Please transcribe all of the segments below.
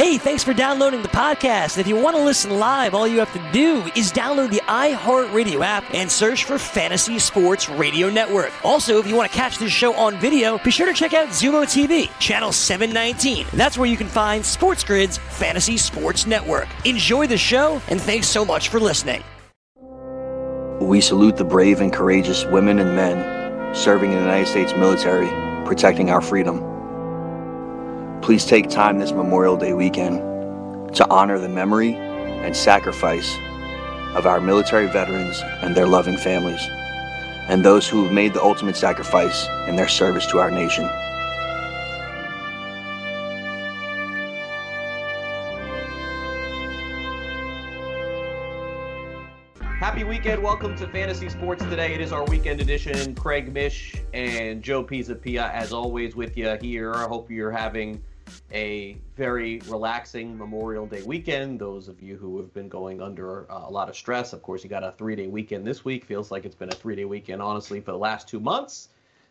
Hey, thanks for downloading the podcast. If you want to listen live, all you have to do is download the iHeartRadio app and search for Fantasy Sports Radio Network. Also, if you want to catch this show on video, be sure to check out Xumo TV, channel 719. That's where you can find Sports Grid's Fantasy Sports Network. Enjoy the show, and thanks so much for listening. We salute the brave and courageous women and men serving in the United States military, protecting our freedom. Please take time this Memorial Day weekend to honor the memory and sacrifice of our military veterans and their loving families, and those who have made the ultimate sacrifice in their service to our nation. Happy weekend. Welcome to Fantasy Sports Today. It is our weekend edition. Craig Mish and Joe Pisapia, as always, with you here. I hope you're having a very relaxing Memorial Day weekend. Those of you who have been going under uh, a lot of stress, of course, you got a three day weekend this week. Feels like it's been a three day weekend, honestly, for the last two months.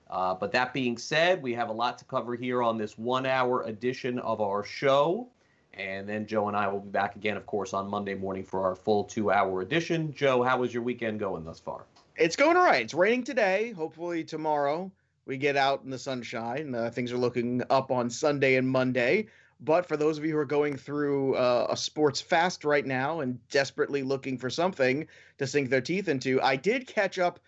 Uh, but that being said, we have a lot to cover here on this one hour edition of our show. And then Joe and I will be back again, of course, on Monday morning for our full two hour edition. Joe, how was your weekend going thus far? It's going all right. It's raining today. Hopefully, tomorrow we get out in the sunshine. Uh, things are looking up on Sunday and Monday. But for those of you who are going through uh, a sports fast right now and desperately looking for something to sink their teeth into, I did catch up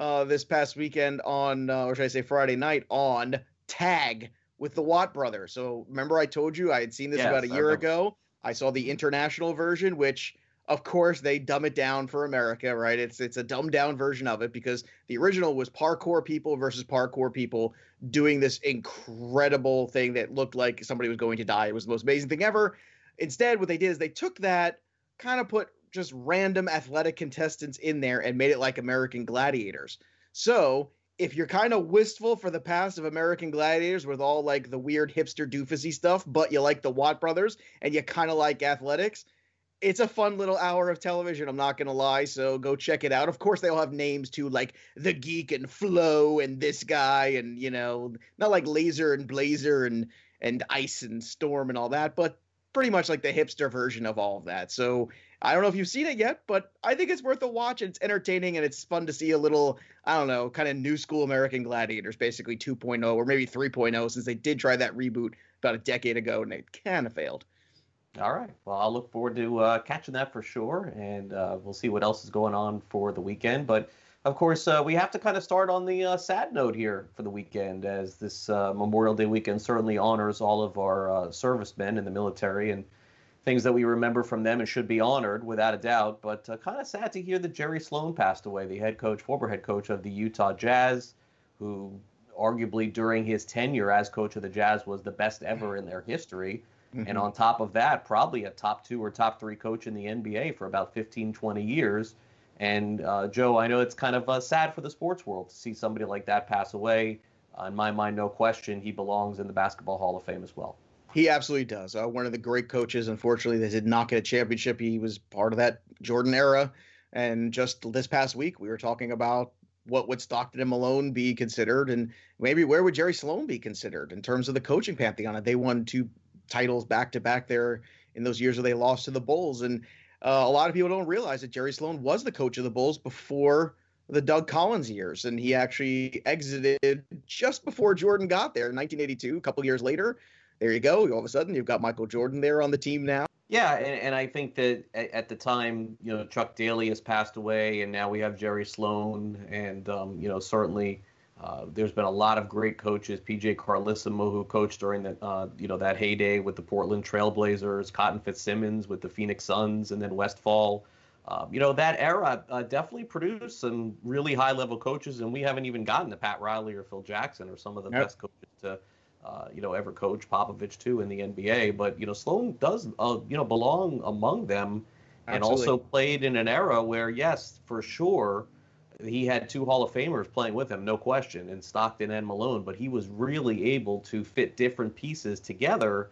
uh, this past weekend on, uh, or should I say Friday night, on Tag with the Watt brothers. So remember, I told you I had seen this yes, about a year ago. I saw the international version, which of course they dumb it down for America, right? It's it's a dumbed down version of it because the original was parkour people versus parkour people doing this incredible thing that looked like somebody was going to die. It was the most amazing thing ever. Instead, what they did is they took that, kind of put just random athletic contestants in there and made it like American Gladiators. So if you're kind of wistful for the past of American Gladiators with all like the weird hipster doofusy stuff, but you like the Watt brothers and you kind of like athletics, it's a fun little hour of television. I'm not gonna lie, so go check it out. Of course, they all have names too, like the Geek and Flo and this guy, and you know, not like Laser and Blazer and and Ice and Storm and all that, but pretty much like the hipster version of all of that. So I don't know if you've seen it yet, but I think it's worth a watch. It's entertaining and it's fun to see a little, I don't know, kind of new school American Gladiators, basically 2.0 or maybe 3.0, since they did try that reboot about a decade ago and it kind of failed. All right. Well, I'll look forward to uh, catching that for sure, and uh, we'll see what else is going on for the weekend. But of course, uh, we have to kind of start on the uh, sad note here for the weekend, as this uh, Memorial Day weekend certainly honors all of our uh, servicemen in the military and things that we remember from them and should be honored without a doubt. But kind of sad to hear that Jerry Sloan passed away, the head coach, former head coach of the Utah Jazz, who arguably during his tenure as coach of the Jazz was the best ever in their history. Mm-hmm. And on top of that, probably a top two or top three coach in the NBA for about 15, 20 years. And uh, Joe, I know it's kind of uh, sad for the sports world to see somebody like that pass away. Uh, in my mind, no question, he belongs in the Basketball Hall of Fame as well. He absolutely does. Uh, one of the great coaches. Unfortunately, they did not get a championship. He was part of that Jordan era. And just this past week, we were talking about what would Stockton and Malone be considered, and maybe where would Jerry Sloan be considered in terms of the coaching pantheon? They won two titles back to back there in those years where they lost to the Bulls. And uh, a lot of people don't realize that Jerry Sloan was the coach of the Bulls before the Doug Collins years, and he actually exited just before Jordan got there in 1982. A couple years later, there you go. All of a sudden, you've got Michael Jordan there on the team now. Yeah, and, and I think that at, the time, you know, Chuck Daly has passed away, and now we have Jerry Sloan, and um, you know, certainly uh, there's been a lot of great coaches. PJ Carlesimo, who coached during the, uh, you know, that heyday with the Portland Trailblazers, Cotton Fitzsimmons with the Phoenix Suns, and then Westphal. Uh, you know, that era uh, definitely produced some really high-level coaches, and we haven't even gotten to Pat Riley or Phil Jackson or some of the yep. best coaches to, uh, you know, ever coach. Popovich too in the NBA, but you know, Sloan does, uh, you know, belong among them, Absolutely. and also played in an era where, yes, for sure he had two Hall of Famers playing with him, no question, in Stockton and Malone, but he was really able to fit different pieces together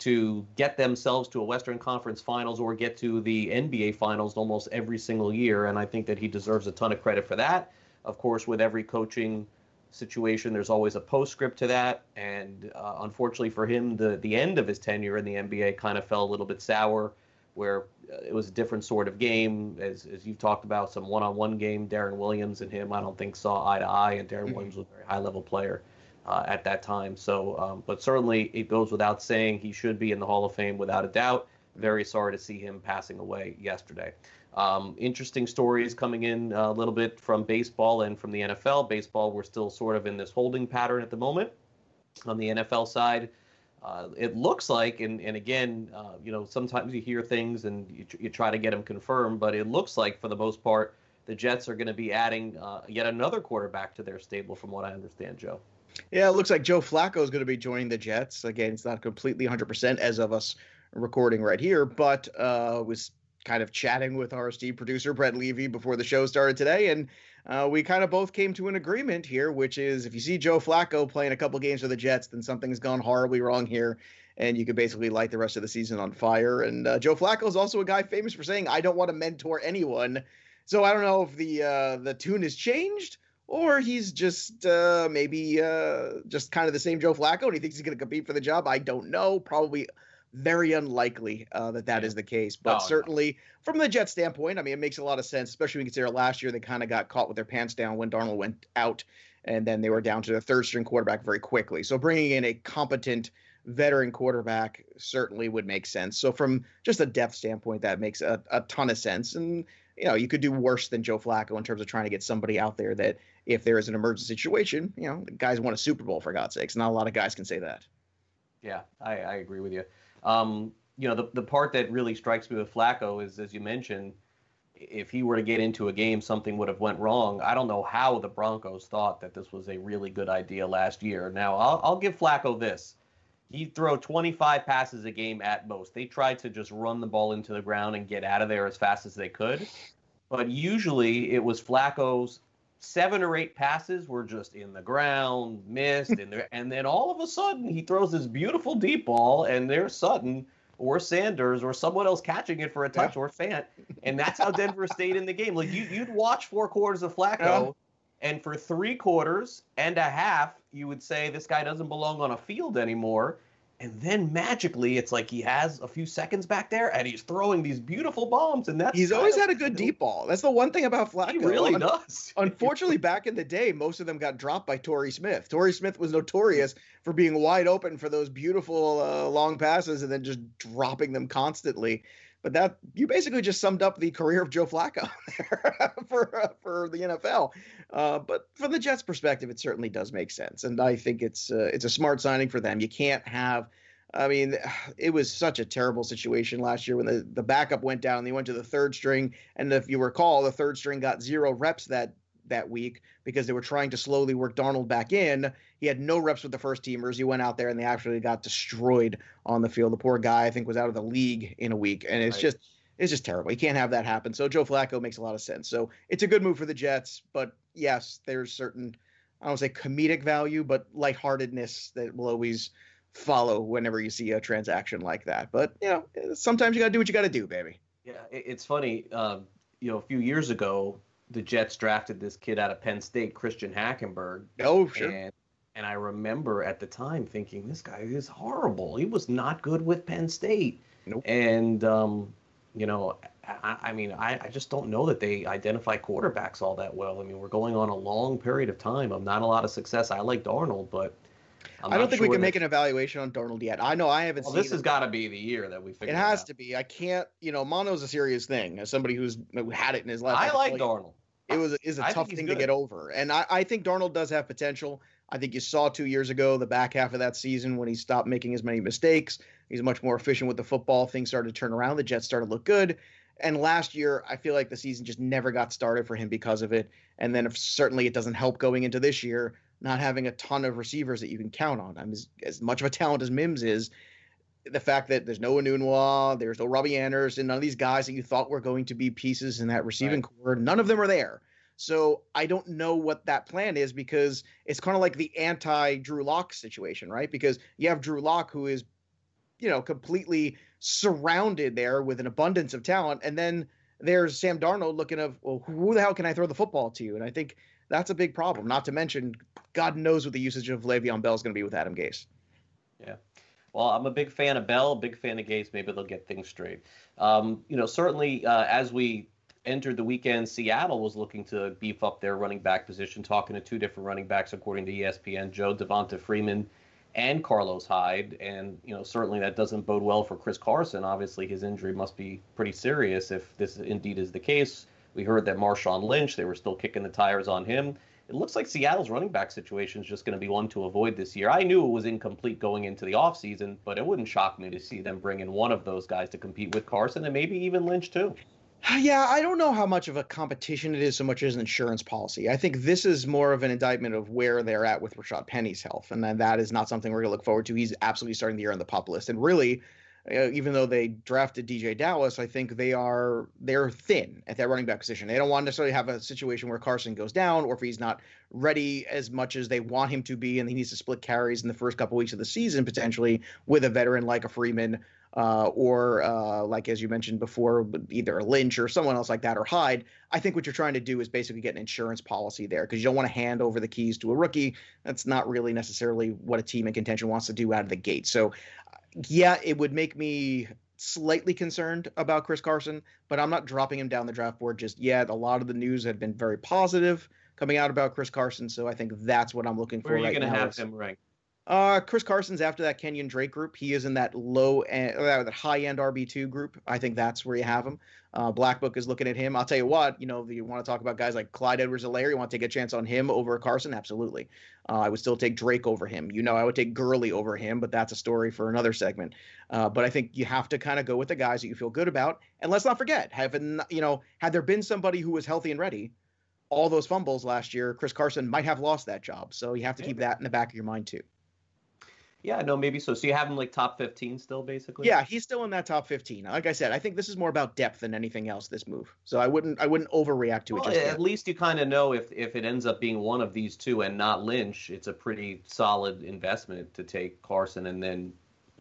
to get themselves to a Western Conference Finals or get to the NBA Finals almost every single year. And I think that he deserves a ton of credit for that. Of course, with every coaching situation. There's always a postscript to that, and uh, unfortunately for him, the the end of his tenure in the NBA kind of fell a little bit sour, where uh, it was a different sort of game, as as you've talked about, some one-on-one game. Deron Williams and him, I don't think saw eye to eye, and Deron mm-hmm. Williams was a very high-level player. Uh, at that time. So, um, but certainly it goes without saying he should be in the Hall of Fame without a doubt. Very sorry to see him passing away yesterday. Um, interesting stories coming in a little bit from baseball and from the NFL. Baseball, we're still sort of in this holding pattern at the moment. On the NFL side, uh, it looks like, and, and again, uh, you know, sometimes you hear things and you, you try to get them confirmed, but it looks like for the most part, the Jets are going to be adding uh, yet another quarterback to their stable, from what I understand, Joe. Yeah, it looks like Joe Flacco is going to be joining the Jets. Again, it's not completely 100% as of us recording right here, but uh, was kind of chatting with esteemed producer Brett Levy before the show started today, and uh, we kind of both came to an agreement here, which is if you see Joe Flacco playing a couple games for the Jets, then something's gone horribly wrong here, and you could basically light the rest of the season on fire. And uh, Joe Flacco is also a guy famous for saying, "I don't want to mentor anyone." So I don't know if the uh, the tune has changed. Or he's just uh, maybe uh, just kind of the same Joe Flacco, and he thinks he's going to compete for the job. I don't know. Probably very unlikely uh, that that is the case. But oh, certainly, no. from the Jet standpoint, I mean, it makes a lot of sense, especially when you consider last year they kind of got caught with their pants down when Darnold went out, and then they were down to the third string quarterback very quickly. So bringing in a competent veteran quarterback certainly would make sense. So from just a depth standpoint, that makes a, a ton of sense. And you know, you could do worse than Joe Flacco in terms of trying to get somebody out there that, if there is an emergency situation, you know, the guys won a Super Bowl for God's sakes. Not a lot of guys can say that. Yeah, I, I agree with you. Um, you know, the, the part that really strikes me with Flacco is, as you mentioned, if he were to get into a game, something would have went wrong. I don't know how the Broncos thought that this was a really good idea last year. Now, I'll, I'll give Flacco this. He'd throw 25 passes a game at most. They tried to just run the ball into the ground and get out of there as fast as they could. But usually it was Flacco's seven or eight passes were just in the ground, missed, and there, and then all of a sudden he throws this beautiful deep ball, and there's Sutton or Sanders or someone else catching it for a touch yeah. or Fant, and that's how Denver stayed in the game. Like you, you'd watch four quarters of Flacco, yeah. and for three quarters and a half, you would say this guy doesn't belong on a field anymore. And then magically, it's like he has a few seconds back there, and he's throwing these beautiful bombs, and that's he's always had a good deep ball. That's the one thing about Flacco. He really Un- does. unfortunately, back in the day, most of them got dropped by Torrey Smith. Torrey Smith was notorious for being wide open for those beautiful uh, long passes, and then just dropping them constantly. But that you basically just summed up the career of Joe Flacco for uh, for the NFL. Uh, but from the Jets' perspective, it certainly does make sense, and I think it's uh, it's a smart signing for them. You can't have. I mean, it was such a terrible situation last year when the, the backup went down. and They went to the third string, and if you recall, the third string got zero reps that that week because they were trying to slowly work Darnold back in. He had no reps with the first teamers. He went out there and they actually got destroyed on the field. The poor guy, I think, was out of the league in a week, and it's right. just it's just terrible. You can't have that happen. So Joe Flacco makes a lot of sense. So it's a good move for the Jets, but yes, there's certain I don't say comedic value, but lightheartedness that will always follow whenever you see a transaction like that. But you know, sometimes you got to do what you got to do, baby. Yeah, it's funny. Um, you know, a few years ago, the Jets drafted this kid out of Penn State, Christian Hackenberg. Oh, sure. And, and I remember at the time thinking, this guy is horrible. He was not good with Penn State. Nope. And, um, you know, I, I mean, I, I, just don't know that they identify quarterbacks all that well. I mean, we're going on a long period of time of not a lot of success. I like Darnold, but I'm I do not think sure we can that... make an evaluation on Darnold yet. I know I haven't well, seen. This has got to be the year that we figure. It has it to be. I can't. You know, mono's a serious thing. As somebody who's had it in his life, I, I like Darnold. It was is a tough thing to get over, and I, I think Darnold does have potential. I think you saw two years ago the back half of that season when he stopped making as many mistakes. He's much more efficient with the football. Things started to turn around. The Jets started to look good. And last year, I feel like the season just never got started for him because of it. And then if, certainly it doesn't help going into this year not having a ton of receivers that you can count on. I'm as, as much of a talent as Mims is, the fact that there's no Enunwa, there's no Robbie Anderson, none of these guys that you thought were going to be pieces in that receiving right. core, none of them are there. So I don't know what that plan is because it's kind of like the anti Drew Lock situation, right? Because you have Drew Lock who is, you know, completely surrounded there with an abundance of talent, and then there's Sam Darnold looking of, well, who the hell can I throw the football to? And I think that's a big problem. Not to mention, God knows what the usage of Le'Veon Bell is going to be with Adam Gase. Yeah. Well, I'm a big fan of Bell, big fan of Gase. Maybe they'll get things straight. Um, you know, certainly uh, as we entered the weekend, Seattle was looking to beef up their running back position, talking to two different running backs, according to ESPN, Joe Devonta Freeman and Carlos Hyde. And, you know, certainly that doesn't bode well for Chris Carson. Obviously, his injury must be pretty serious if this indeed is the case. We heard that Marshawn Lynch, they were still kicking the tires on him. It looks like Seattle's running back situation is just going to be one to avoid this year. I knew it was incomplete going into the offseason, but it wouldn't shock me to see them bring in one of those guys to compete with Carson and maybe even Lynch too. Yeah, I don't know how much of a competition it is so much as an insurance policy. I think this is more of an indictment of where they're at with Rashad Penny's health, and that is not something we're going to look forward to. He's absolutely starting the year on the pup list, and really, uh, even though they drafted DeeJay Dallas, I think they are they're thin at that running back position. They don't want to necessarily have a situation where Carson goes down, or if he's not ready as much as they want him to be, and he needs to split carries in the first couple weeks of the season potentially with a veteran like a Freeman uh, or uh, like as you mentioned before, either Lynch or someone else like that or Hyde. I think what you're trying to do is basically get an insurance policy there because you don't want to hand over the keys to a rookie. That's not really necessarily what a team in contention wants to do out of the gate. So, yeah, it would make me slightly concerned about Chris Carson, but I'm not dropping him down the draft board just yet. A lot of the news had been very positive coming out about Chris Carson, so I think that's what I'm looking Where for. are you right going to have him ranked? Uh, Chris Carson's after that Kenyon Drake group. He is in that low end, that high end RB two group. I think that's where you have him. Uh, Black Book is looking at him. I'll tell you what, you know, you want to talk about guys like Clyde Edwards-Helaire, you want to take a chance on him over Carson? Absolutely. Uh, I would still take Drake over him. You know, I would take Gurley over him, but that's a story for another segment. Uh, but I think you have to kind of go with the guys that you feel good about. And let's not forget, having you know, had there been somebody who was healthy and ready, all those fumbles last year, Chris Carson might have lost that job. So you have to keep that in the back of your mind too. Yeah, no, maybe so. So you have him like top 15 still, basically? Yeah, he's still in that top 15. Like I said, I think this is more about depth than anything else. This move, so I wouldn't, I wouldn't overreact to it. Well, just at yet. least you kind of know if if it ends up being one of these two and not Lynch, it's a pretty solid investment to take Carson and then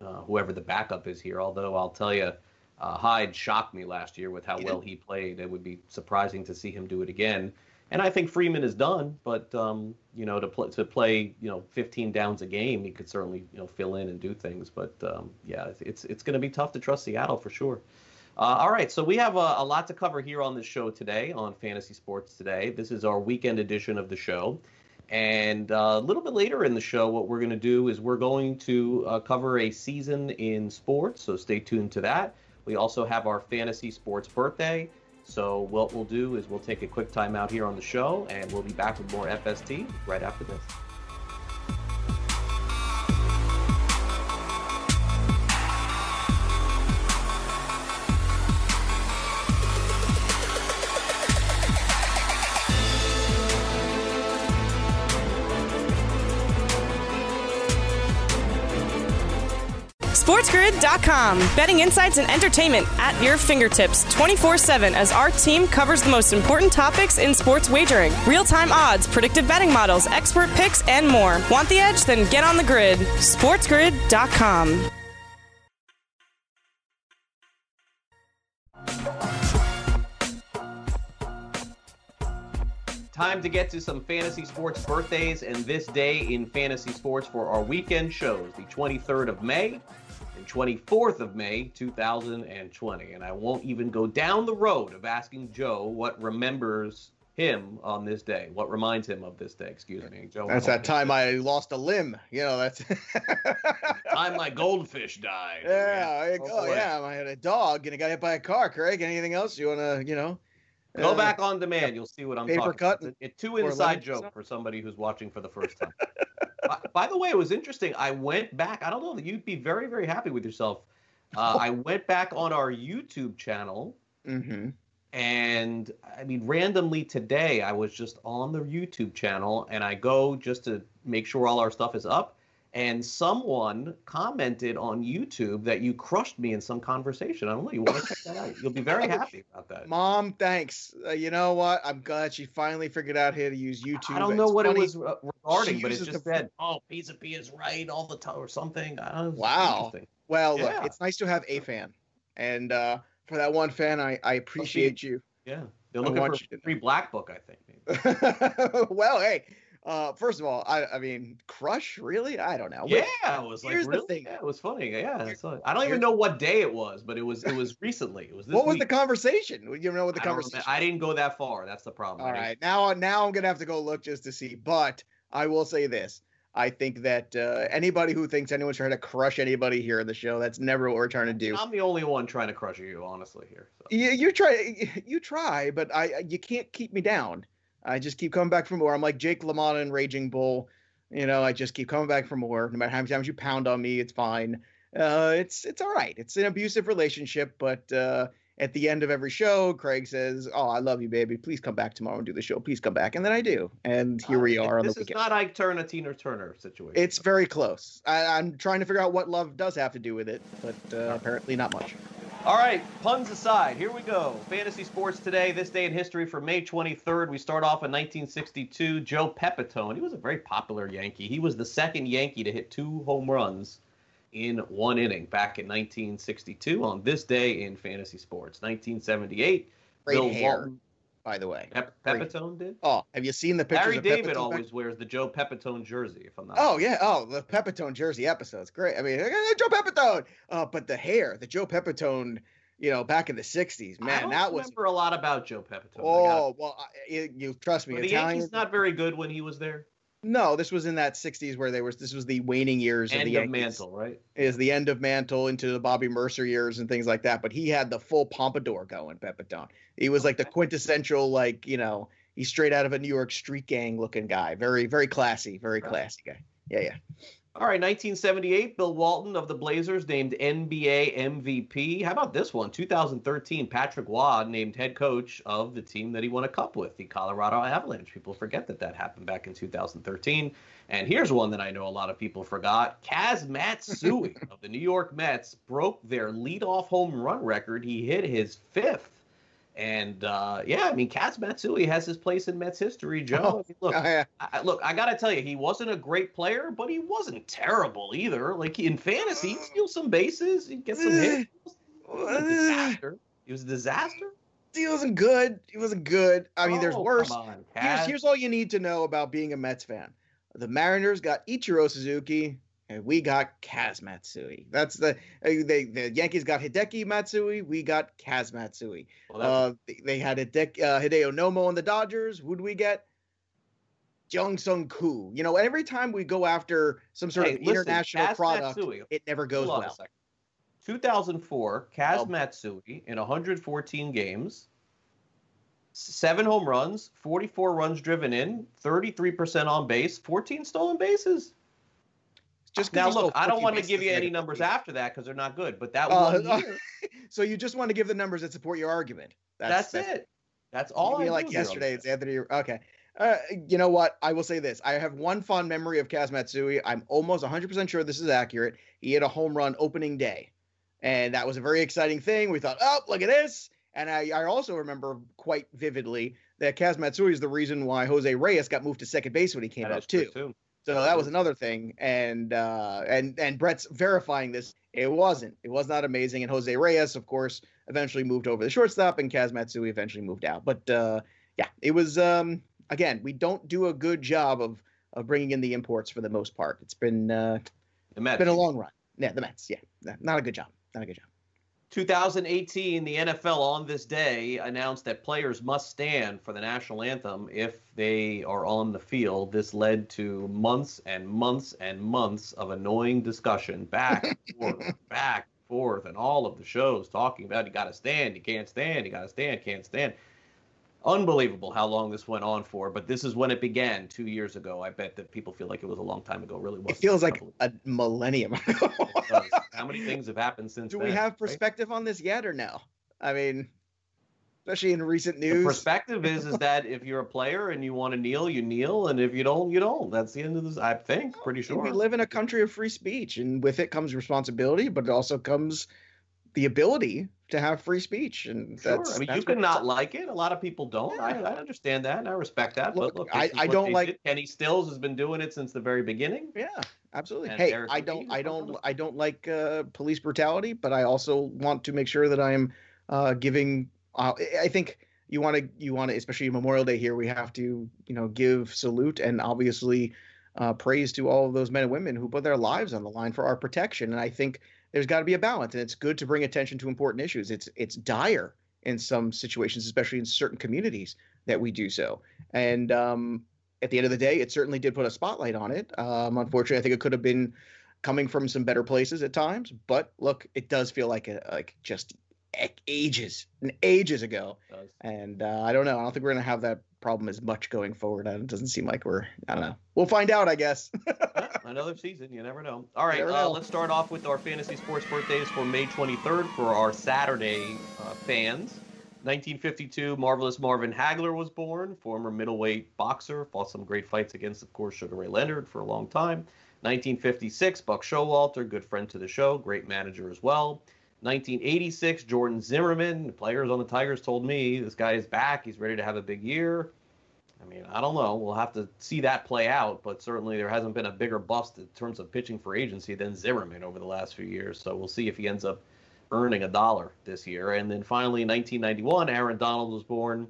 uh, whoever the backup is here. Although I'll tell you, uh, Hyde shocked me last year with how well he played. It would be surprising to see him do it again. And I think Freeman is done, but um, you know, to play to play, you know, 15 downs a game, he could certainly you know fill in and do things. But um, yeah, it's it's, going to be tough to trust Seattle for sure. Uh, all right, so we have a, a lot to cover here on the show today on Fantasy Sports Today. This is our weekend edition of the show. And uh, a little bit later in the show, what we're going to do is we're going to uh, cover a season in sports, so stay tuned to that. We also have our fantasy sports birthday. So, what we'll do is we'll take a quick time out here on the show, and we'll be back with more FST right after this. SportsGrid.com. Betting insights and entertainment at your fingertips 24 7 as our team covers the most important topics in sports wagering real time odds, predictive betting models, expert picks, and more. Want the edge? Then get on the grid. SportsGrid.com. Time to get to some fantasy sports birthdays and this day in fantasy sports for our weekend shows, the 23rd of May and 24th of May, 2020. And I won't even go down the road of asking Joe what remembers him on this day, what reminds him of this day. Excuse me, Joe. That's that time I lost a limb. You know, that's. time my goldfish died. yeah, I, Oh, oh, yeah, I had a dog and it got hit by a car. Craig, anything else you want to, you know? Go uh, back on demand. You'll see what I'm paper talking cut about. It's a two inside joke for somebody who's watching for the first time. by, by the way, it was interesting. I went back. I don't know. That you'd be very, very happy with yourself. Uh, I went back on our YouTube channel, Mm-hmm. and I mean, randomly today, I was just on the YouTube channel, and I go just to make sure all our stuff is up. And someone commented on YouTube that you crushed me in some conversation. I don't know. You want to check that out? You'll be very happy about that. Mom, thanks. Uh, you know what? I'm glad she finally figured out how to use YouTube. I don't know It's what funny. it was regarding, She but it just said, "Oh, Pizza P is right all the time" or something. I don't know, Wow. Well, look, it's nice to have a fan, and uh, for that one fan, I, I appreciate you. Yeah, they're looking for a free black book, I think. Maybe. well, hey, uh, first of all, I, I mean, Crush, really? I don't know. Yeah, it was like really. thing. Yeah, it was funny. Yeah, it's like- I don't even know what day it was, but it was it was recently. It was this What was the conversation? You know what the I conversation? I didn't go that far. That's the problem. All right, now now I'm gonna have to go look just to see. But I will say this: I think that uh, anybody who thinks anyone's trying to crush anybody here in the show, that's never what we're trying to do. I'm the only one trying to crush you, honestly. Here. So. You, you try, you try, but I you can't keep me down. I just keep coming back for more. I'm like Jake LaMotta and Raging Bull. You know, I just keep coming back for more. No matter how many times you pound on me, it's fine. Uh, it's it's all right. It's an abusive relationship, but uh, at the end of every show, Craig says, "Oh, I love you, baby. Please come back tomorrow and do the show. Please come back." And then I do, and here we Uh, are on This is weekend. not Ike Turner, Tina Turner situation. It's very close. I, I'm trying to figure out what love does have to do with it, but uh, apparently not much. All right, puns aside, here we go. Fantasy sports today, this day in history for May 23rd. We start off in 1962. Joe Pepitone, he was a very popular Yankee. He was the second Yankee to hit two home runs in one inning back in 1962 on this day in fantasy sports. 1978, Great Bill hair, Walton. By the way. Pep- Pepitone did? Oh, have you seen the pictures Larry of David Pepitone back- always wears the Joe Pepitone jersey, if I'm not Oh yeah, oh the Pepitone jersey episodes, great. I mean, Joe Pepitone. Uh, but the hair, the Joe Pepitone, you know, back in the '60s, I man, don't that was. remember a lot about Joe Pepitone. I Oh well, I, you, you trust me, Were the Italian. Yankees not very good when he was there? No, this was in that '60s where they was. This was the waning years of End the of Yankees. Mantle, right? Is the end of Mantle into the Bobby Murcer years and things like that. But he had the full pompadour going, Pepitone. He was like the quintessential, like you know, he's straight out of a New York street gang looking guy. Very, very classy, very classy guy. Yeah, yeah. All right, 1978, Bill Walton of the Blazers named NBA MVP. How about this one? 2013, Patrick Roy named head coach of the team that he won a cup with, the Colorado Avalanche. People forget that that happened back in 2013. And here's one that I know a lot of people forgot. Kaz Matsui of the New York Mets broke their leadoff home run record. He hit his fifth. And uh, yeah, I mean, Kaz Matsui has his place in Mets history, Joe. I mean, look, yeah. I, look, I gotta tell you, he wasn't a great player, but he wasn't terrible either. Like in fantasy, he steal some bases, he gets some hits. He was a disaster. He was a disaster. he wasn't good. He wasn't good. I mean, there's Oh, worse. On, Here's here's all you need to know about being a Mets fan. The Mariners got Ichiro Suzuki, and we got Kaz Matsui. That's the uh, they the Yankees got Hideki Matsui. We got Kaz Matsui. Well, Uh, they- they had Hideki, uh, Hideo Nomo on the Dodgers. Who'd we get? Jung Sung Koo. You know, every time we go after some sort Hey, of listen, international Kaz product, Matsui, it never goes hold on a well. 2004, Kaz Oh. Matsui in 114 games, seven home runs, 44 runs driven in, 33% on base, 14 stolen bases. Just Now, look, I don't want to give you any numbers after that because they're not good. But that Uh, one uh, year, So you just want to give the numbers that support your argument. that's, it. That's all. I like yesterday, it's Anthony. Okay. Uh, you know what? I will say this. I have one fond memory of Kaz Matsui. I'm almost 100% sure this is accurate. He hit a home run opening day. And that was a very exciting thing. We thought, oh, look at this. And I, I also remember quite vividly that Kaz Matsui is the reason why Jose Reyes got moved to second base when he came That up, true, too. So that was another thing, and uh, and and Brett's verifying this. It wasn't. It was not amazing. And Jose Reyes, of course, eventually moved over the shortstop, and Kaz Matsui eventually moved out. But uh, yeah, it was. Um, again, we don't do a good job of of bringing in the imports for the most part. It's been uh, The Mets. been a long run. Yeah, the Mets. Yeah, not a good job. Not a good job. 2018, the NFL on this day announced that players must stand for the national anthem if they are on the field. This led to months and months and months of annoying discussion back and forth, back and forth, and all of the shows talking about you got to stand, you can't stand, you got to stand, can't stand. Unbelievable how long this went on for, but this is when it began two years ago. I bet that people feel like it was a long time ago. It really was. It feels like a millennium. How many things have happened since do then? we have right? perspective on this yet or no? I mean, especially in recent The news. perspective is is that if you're a player and you want to kneel, you kneel, and if you don't, you don't. That's the end of this. I think, pretty sure. We live in a country of free speech, and with it comes responsibility, but it also comes the ability to have free speech. And Sure. that's, I mean, that's you can not like it. A lot of people don't. I, I understand that. and I respect that. Look, but look, I- I don't like- did. Kenny Stills has been doing it since the very beginning. Yeah, absolutely. And hey, I don't, I don't. I don't like uh, police brutality, but I also want to make sure that I am uh, giving. Uh, I- I think you want to you want to especially Memorial Day here we have to you know give salute and obviously uh, praise to all of those men and women who put their lives on the line for our protection. And I think there's got to be a balance, and it's good to bring attention to important issues. It's it's dire in some situations, especially in certain communities, that we do so. And um, at the end of the day, it certainly did put a spotlight on it. Um, unfortunately, I think it could have been coming from some better places at times. But look, it does feel like a, like just ages and ages ago. And uh, I don't know. I don't think we're gonna have that problem as much going forward. It doesn't seem like we're. I don't know. We'll find out, I guess. Another season, you never know. All right, uh, let's start off with our fantasy sports birthdays for May 23rd for our Saturday uh, fans. 1952, marvelous Marvin Hagler was born, former middleweight boxer, fought some great fights against, of course, Sugar Ray Leonard for a long time. 1956, Buck Showalter, good friend to the show, great manager as well. 1986, Jordan Zimmermann, Players on the Tigers told me this guy is back. He's ready to have a big year. I mean, I don't know. We'll have to see that play out, but certainly there hasn't been a bigger bust in terms of pitching for agency than Zimmermann over the last few years. So we'll see if he ends up earning a dollar this year. And then finally, in 1991, Aaron Donald was born.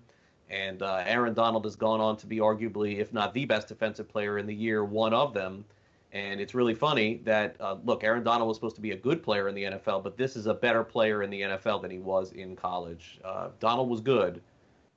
And uh, Aaron Donald has gone on to be arguably, if not the best defensive player in the year, one of them. And it's really funny that, uh, look, Aaron Donald was supposed to be a good player in the NFL, but this is a better player in the NFL than he was in college. Uh, Donald was good,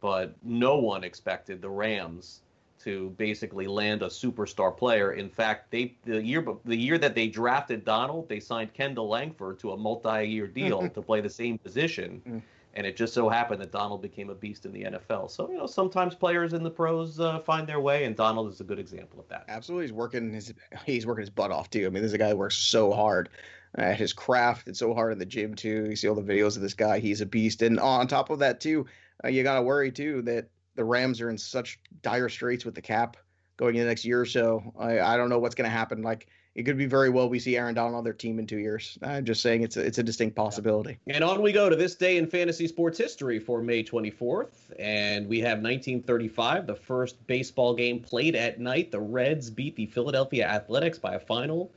but no one expected the Rams to basically land a superstar player. In fact, they the year the year that they drafted Donald, they signed Kendall Langford to a multi-year deal to play the same position. Mm and it just so happened that Donald became a beast in the NFL. So you know, sometimes players in the pros uh, find their way, and Donald is a good example of that. Absolutely, he's working his he's working his butt off too. I mean, this is a guy who works so hard at his craft. It's so hard in the gym too. You see all the videos of this guy; he's a beast. And on top of that too, uh, you got to worry too that the Rams are in such dire straits with the cap going into the next year or so. I, I don't know what's going to happen. Like it could be very well we see Aaron Donald on their team in two years. I'm just saying it's a, it's a distinct possibility. And on we go to this day in fantasy sports history for May 24th, and we have 1935, the first baseball game played at night. The Reds beat the Philadelphia Athletics by a final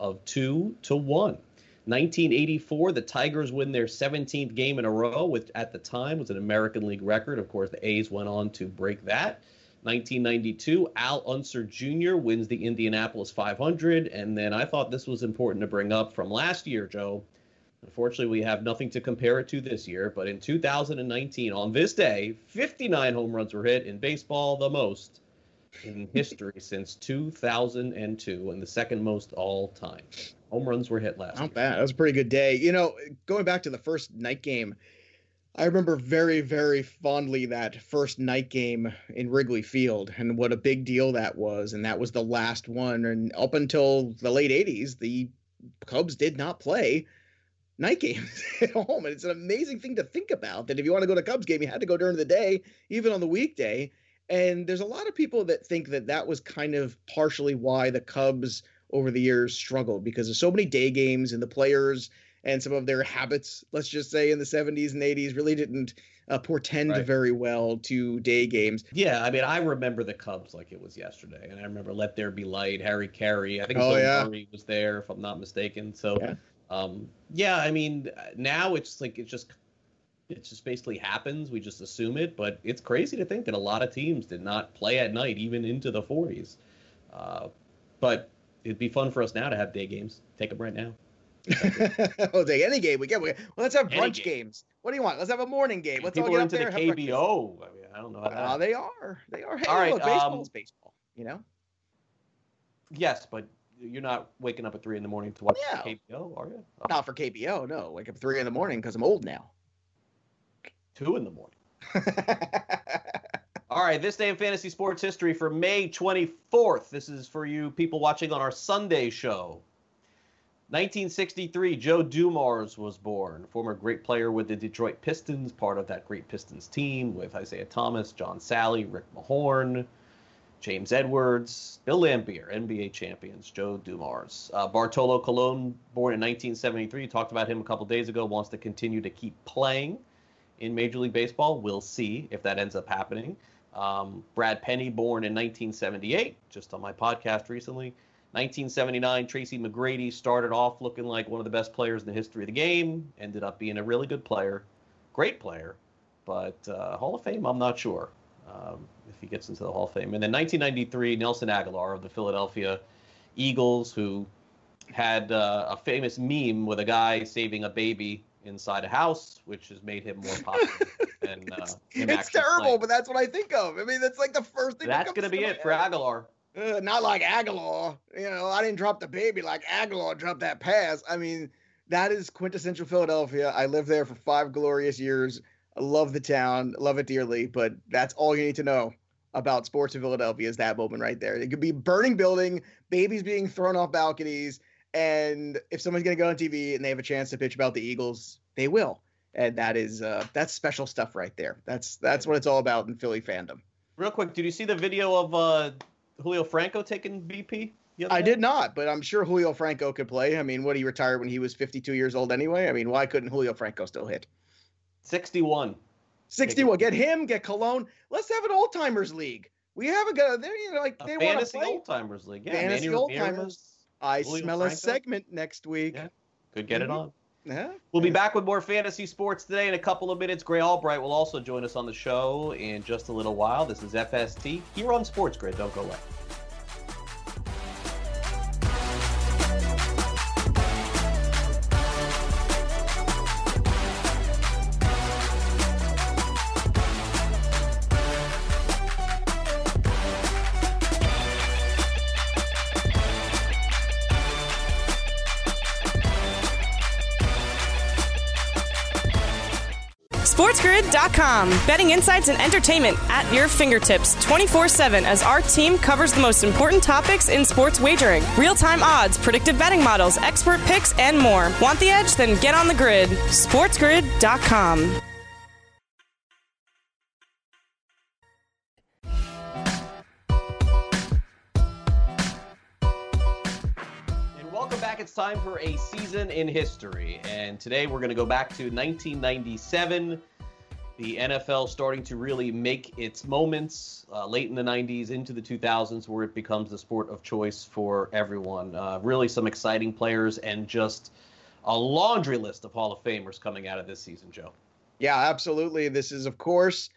of two to one. 1984, the Tigers win their 17th game in a row, which at the time was an American League record. Of course, the A's went on to break that. 1992, Al Unser Jr. wins the Indianapolis 500. And then I thought this was important to bring up from last year, Joe. Unfortunately, we have nothing to compare it to this year, but in 2019, on this day, 59 home runs were hit in baseball, the most in history since 2002, and the second most all time. Home runs were hit last. Not year. bad. That was a pretty good day. You know, going back to the first night game, I remember very, very fondly that first night game in Wrigley Field and what a big deal that was. And that was the last one. And up until the late 80s, the Cubs did not play night games at home. And it's an amazing thing to think about that if you want to go to Cubs game, you had to go during the day, even on the weekday. And there's a lot of people that think that that was kind of partially why the Cubs over the years struggled because of so many day games and the players and some of their habits, let's just say in the 70s and 80s, really didn't uh, portend right. very well to day games. Yeah, I mean, I remember the Cubs like it was yesterday, and I remember "Let There Be Light," Harry Caray. I think oh, yeah. Murray was there, if I'm not mistaken. So, yeah. Um, yeah, I mean, now it's like it just it just basically happens. We just assume it, but it's crazy to think that a lot of teams did not play at night, even into the 40s. Uh, but it'd be fun for us now to have day games. Take them right now. we'll take any game we get. Well, let's have brunch game. games. What do you want? Let's have a morning game. Let's People all get into the KBO. I mean, I don't know. Uh, they are. They are. Hey, all right, look, baseball's um, baseball. You know. Yes, but you're not waking up at three in the morning to watch. KBO, are you? Oh. Not for KBO. No, wake up three in the morning because I'm old now. Two in the morning. All right, this day in fantasy sports history for May 24th. This is for you people watching on our Sunday show. 1963, Joe Dumars was born, former great player with the Detroit Pistons, part of that great Pistons team with Isiah Thomas, John Salley, Rick Mahorn, James Edwards, Bill Laimbeer, NBA champions, Joe Dumars. Uh, Bartolo Colon, born in 1973, talked about him a couple days ago, wants to continue to keep playing in Major League Baseball. We'll see if that ends up happening. Um, Brad Penny, born in 1978, just on my podcast recently. 1979, Tracy McGrady started off looking like one of the best players in the history of the game, ended up being a really good player, great player, but uh, Hall of Fame, I'm not sure um, if he gets into the Hall of Fame. And then 1993, Nelson Agholor of the Philadelphia Eagles, who had uh, a famous meme with a guy saving a baby inside a house, which has made him more popular. than, uh, it's terrible, playing. but that's what I think of. I mean, that's like the first thing. That's that going to be it for Agholor. Uh, not like Agholor. You know, I didn't drop the baby like Agholor dropped that pass. I mean, that is quintessential Philadelphia. I lived there for five glorious years. I love the town, love it dearly, but that's all you need to know about sports in Philadelphia is that moment right there. It could be burning building, babies being thrown off balconies, and if someone's going to go on TV and they have a chance to pitch about the Eagles, they will. And that is uh, that's special stuff right there. That's that's what it's all about in Philly fandom. Real quick, did you see the video of uh, Julio Franco taking BP? I did not, but I'm sure Julio Franco could play. I mean, what he retired when he was 52 years old anyway. I mean, why couldn't Julio Franco still hit? 61. 61. Get him, get Colon. Let's have an old timers league. We haven't got you know like they want to play old timers league. Yeah, fantasy old timers. I Julio smell Franco. a segment next week. Yeah. Could get mm-hmm. it on. Yeah. We'll be back with more fantasy sports today in a couple of minutes. Gray Albright will also join us on the show in just a little while. This is FST here on Sports Grid. Don't go away. SportsGrid.com. Betting insights and entertainment at your fingertips 24 7 as our team covers the most important topics in sports wagering real time odds, predictive betting models, expert picks, and more. Want the edge? Then get on the grid. SportsGrid.com. Welcome back. It's time for a season in history. And today we're going to go back to 1997 the NFL starting to really make its moments uh, late in the 90s into the 2000s where it becomes the sport of choice for everyone. Uh, really, some exciting players and just a laundry list of Hall of Famers coming out of this season, Joe. Yeah, absolutely. This is, of course,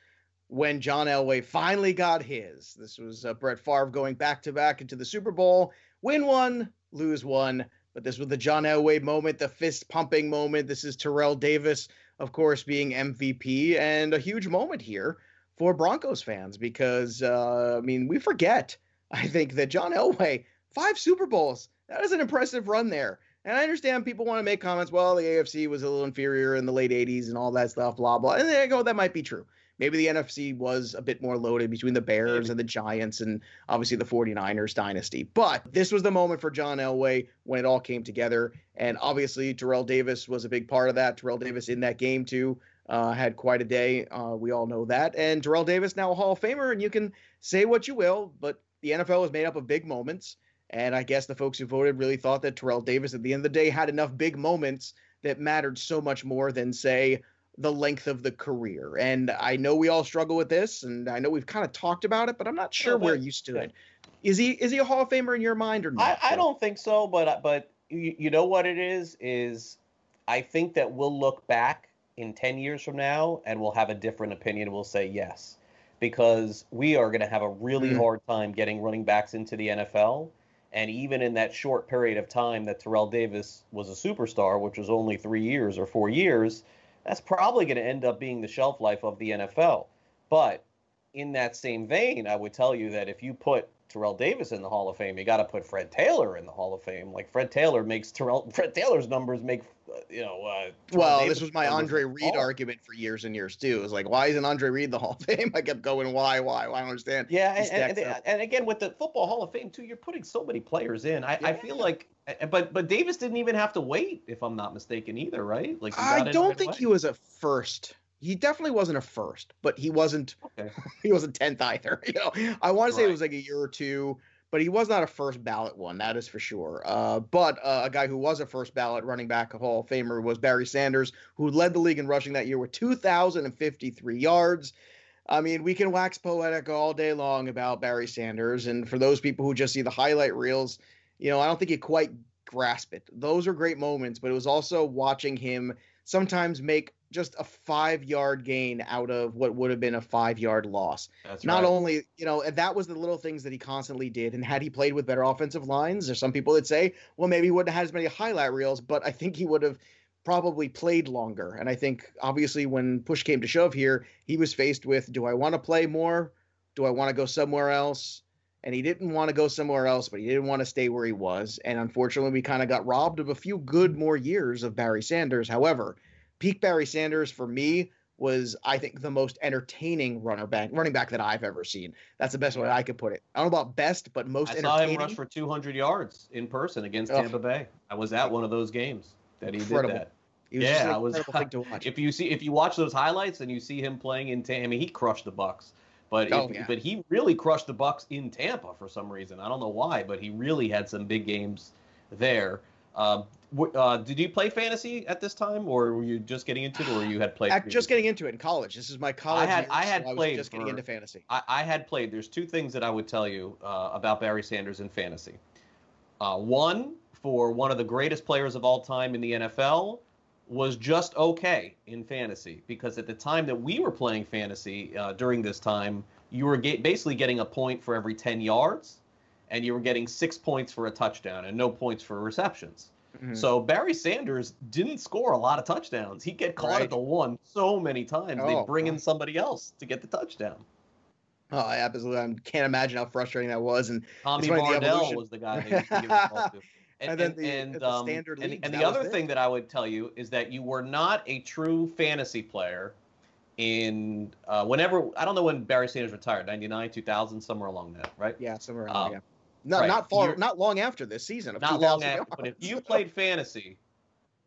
when John Elway finally got his. This was uh, Brett Favre going back to back into the Super Bowl, win one, lose one. But this was the John Elway moment, the fist pumping moment. This is Terrell Davis of course, being MVP, and a huge moment here for Broncos fans because, uh, I mean, we forget, I think, that John Elway, five Super Bowls, that is an impressive run there. And I understand people want to make comments, well, the AFC was a little inferior in the late 80s and all that stuff, blah, blah. And they go, that might be true maybe the NFC was a bit more loaded between the Bears and the Giants and obviously the 49ers dynasty. But this was the moment for John Elway when it all came together. And obviously, Terrell Davis was a big part of that. Terrell Davis in that game, too, uh, had quite a day. Uh, we all know that. And Terrell Davis, now a Hall of Famer, and you can say what you will, but the NFL is made up of big moments. And I guess the folks who voted really thought that Terrell Davis, at the end of the day, had enough big moments that mattered so much more than, say, the length of the career. And I know we all struggle with this, and I know we've kind of talked about it, but I'm not sure where you stood. Is he is he a Hall of Famer in your mind or not? I, I don't think so, but but you, you know what it is is I think that we'll look back in 10 years from now and we'll have a different opinion. We'll say yes because we are going to have a really mm. hard time getting running backs into the NFL. And even in that short period of time that Terrell Davis was a superstar, which was only three years or four years, that's probably going to end up being the shelf life of the NFL. But in that same vein, I would tell you that if you put Terrell Davis in the Hall of Fame, you got to put Fred Taylor in the Hall of Fame. Like Fred Taylor makes Terrell, Fred Taylor's numbers make, uh, you know. Uh, well, Davis this was my Andre Reed argument for years and years too. It was like, why isn't Andre Reed the Hall of Fame? I kept going, why, why, why? I don't understand. Yeah, and, and, and, again with the Football Hall of Fame too, you're putting so many players in. I, yeah. I feel like but but Davis didn't even have to wait, if I'm not mistaken, either, right? Like I don't think he was a first. He definitely wasn't a first, but he wasn't. Okay. he wasn't tenth either. You know, I want to say right. it was like a year or two, but he was not a first ballot one. That is for sure. Uh, but uh, a guy who was a first ballot running back, a Hall of Famer, was Barry Sanders, who led the league in rushing that year with 2,053 yards. I mean, we can wax poetic all day long about Barry Sanders, and for those people who just see the highlight reels you know, I don't think you quite grasp it. Those are great moments, but it was also watching him sometimes make just a five yard gain out of what would have been a five yard loss. That's Not right. only, you know, and that was the little things that he constantly did. And had he played with better offensive lines, there's some people that say, well, maybe he wouldn't have had as many highlight reels, but I think he would have probably played longer. And I think obviously when push came to shove here, he was faced with do I want to play more? Do I want to go somewhere else? And he didn't want to go somewhere else, but he didn't want to stay where he was. And unfortunately, we kind of got robbed of a few good more years of Barry Sanders. However, peak Barry Sanders for me was, I think, the most entertaining runner back running back that I've ever seen. That's the best way I could put it. I don't know about best, but most entertaining. I saw him rush for 200 yards in person against. Tampa Bay. I was at one of those games that he Incredible. did that. It was just yeah, I was. incredible thing to watch. If you see, if you watch those highlights and you see him playing in Tampa, I mean, he crushed the Bucks. But Oh, if, yeah. but he really crushed the Bucks in Tampa for some reason. I don't know why, but he really had some big games there. Um, w- uh, did you play fantasy at this time, or were you just getting into it, or you had played? Just getting into it in college. This is my college. had- years, I had so I was played just getting for- into fantasy. I, I had played. There's two things that I would tell you uh, about Barry Sanders in fantasy. Uh, one, for one of the greatest players of all time in the NFL, was just okay in fantasy because at the time that we were playing fantasy uh, during this time, you were get, basically getting a point for every 10 yards, and you were getting six points for a touchdown and no points for receptions. Mhm. So Barry Sanders didn't score a lot of touchdowns. He'd get caught Right. at the one so many times. Oh, They'd bring in somebody else to get the touchdown. Oh, I absolutely. I can't imagine how frustrating that was. And Tommy funny, the was the guy they used to give the ball to. And then the- and, the um, and, leagues, and the other it. thing that I would tell you is that you were not a true fantasy player in uh, whenever I don't know when Barry Sanders retired, 99, 2000, somewhere along that, right? yeah, somewhere around Um, there. Yeah. Not right. not far, You're- not long after this season Not long after, but if you played fantasy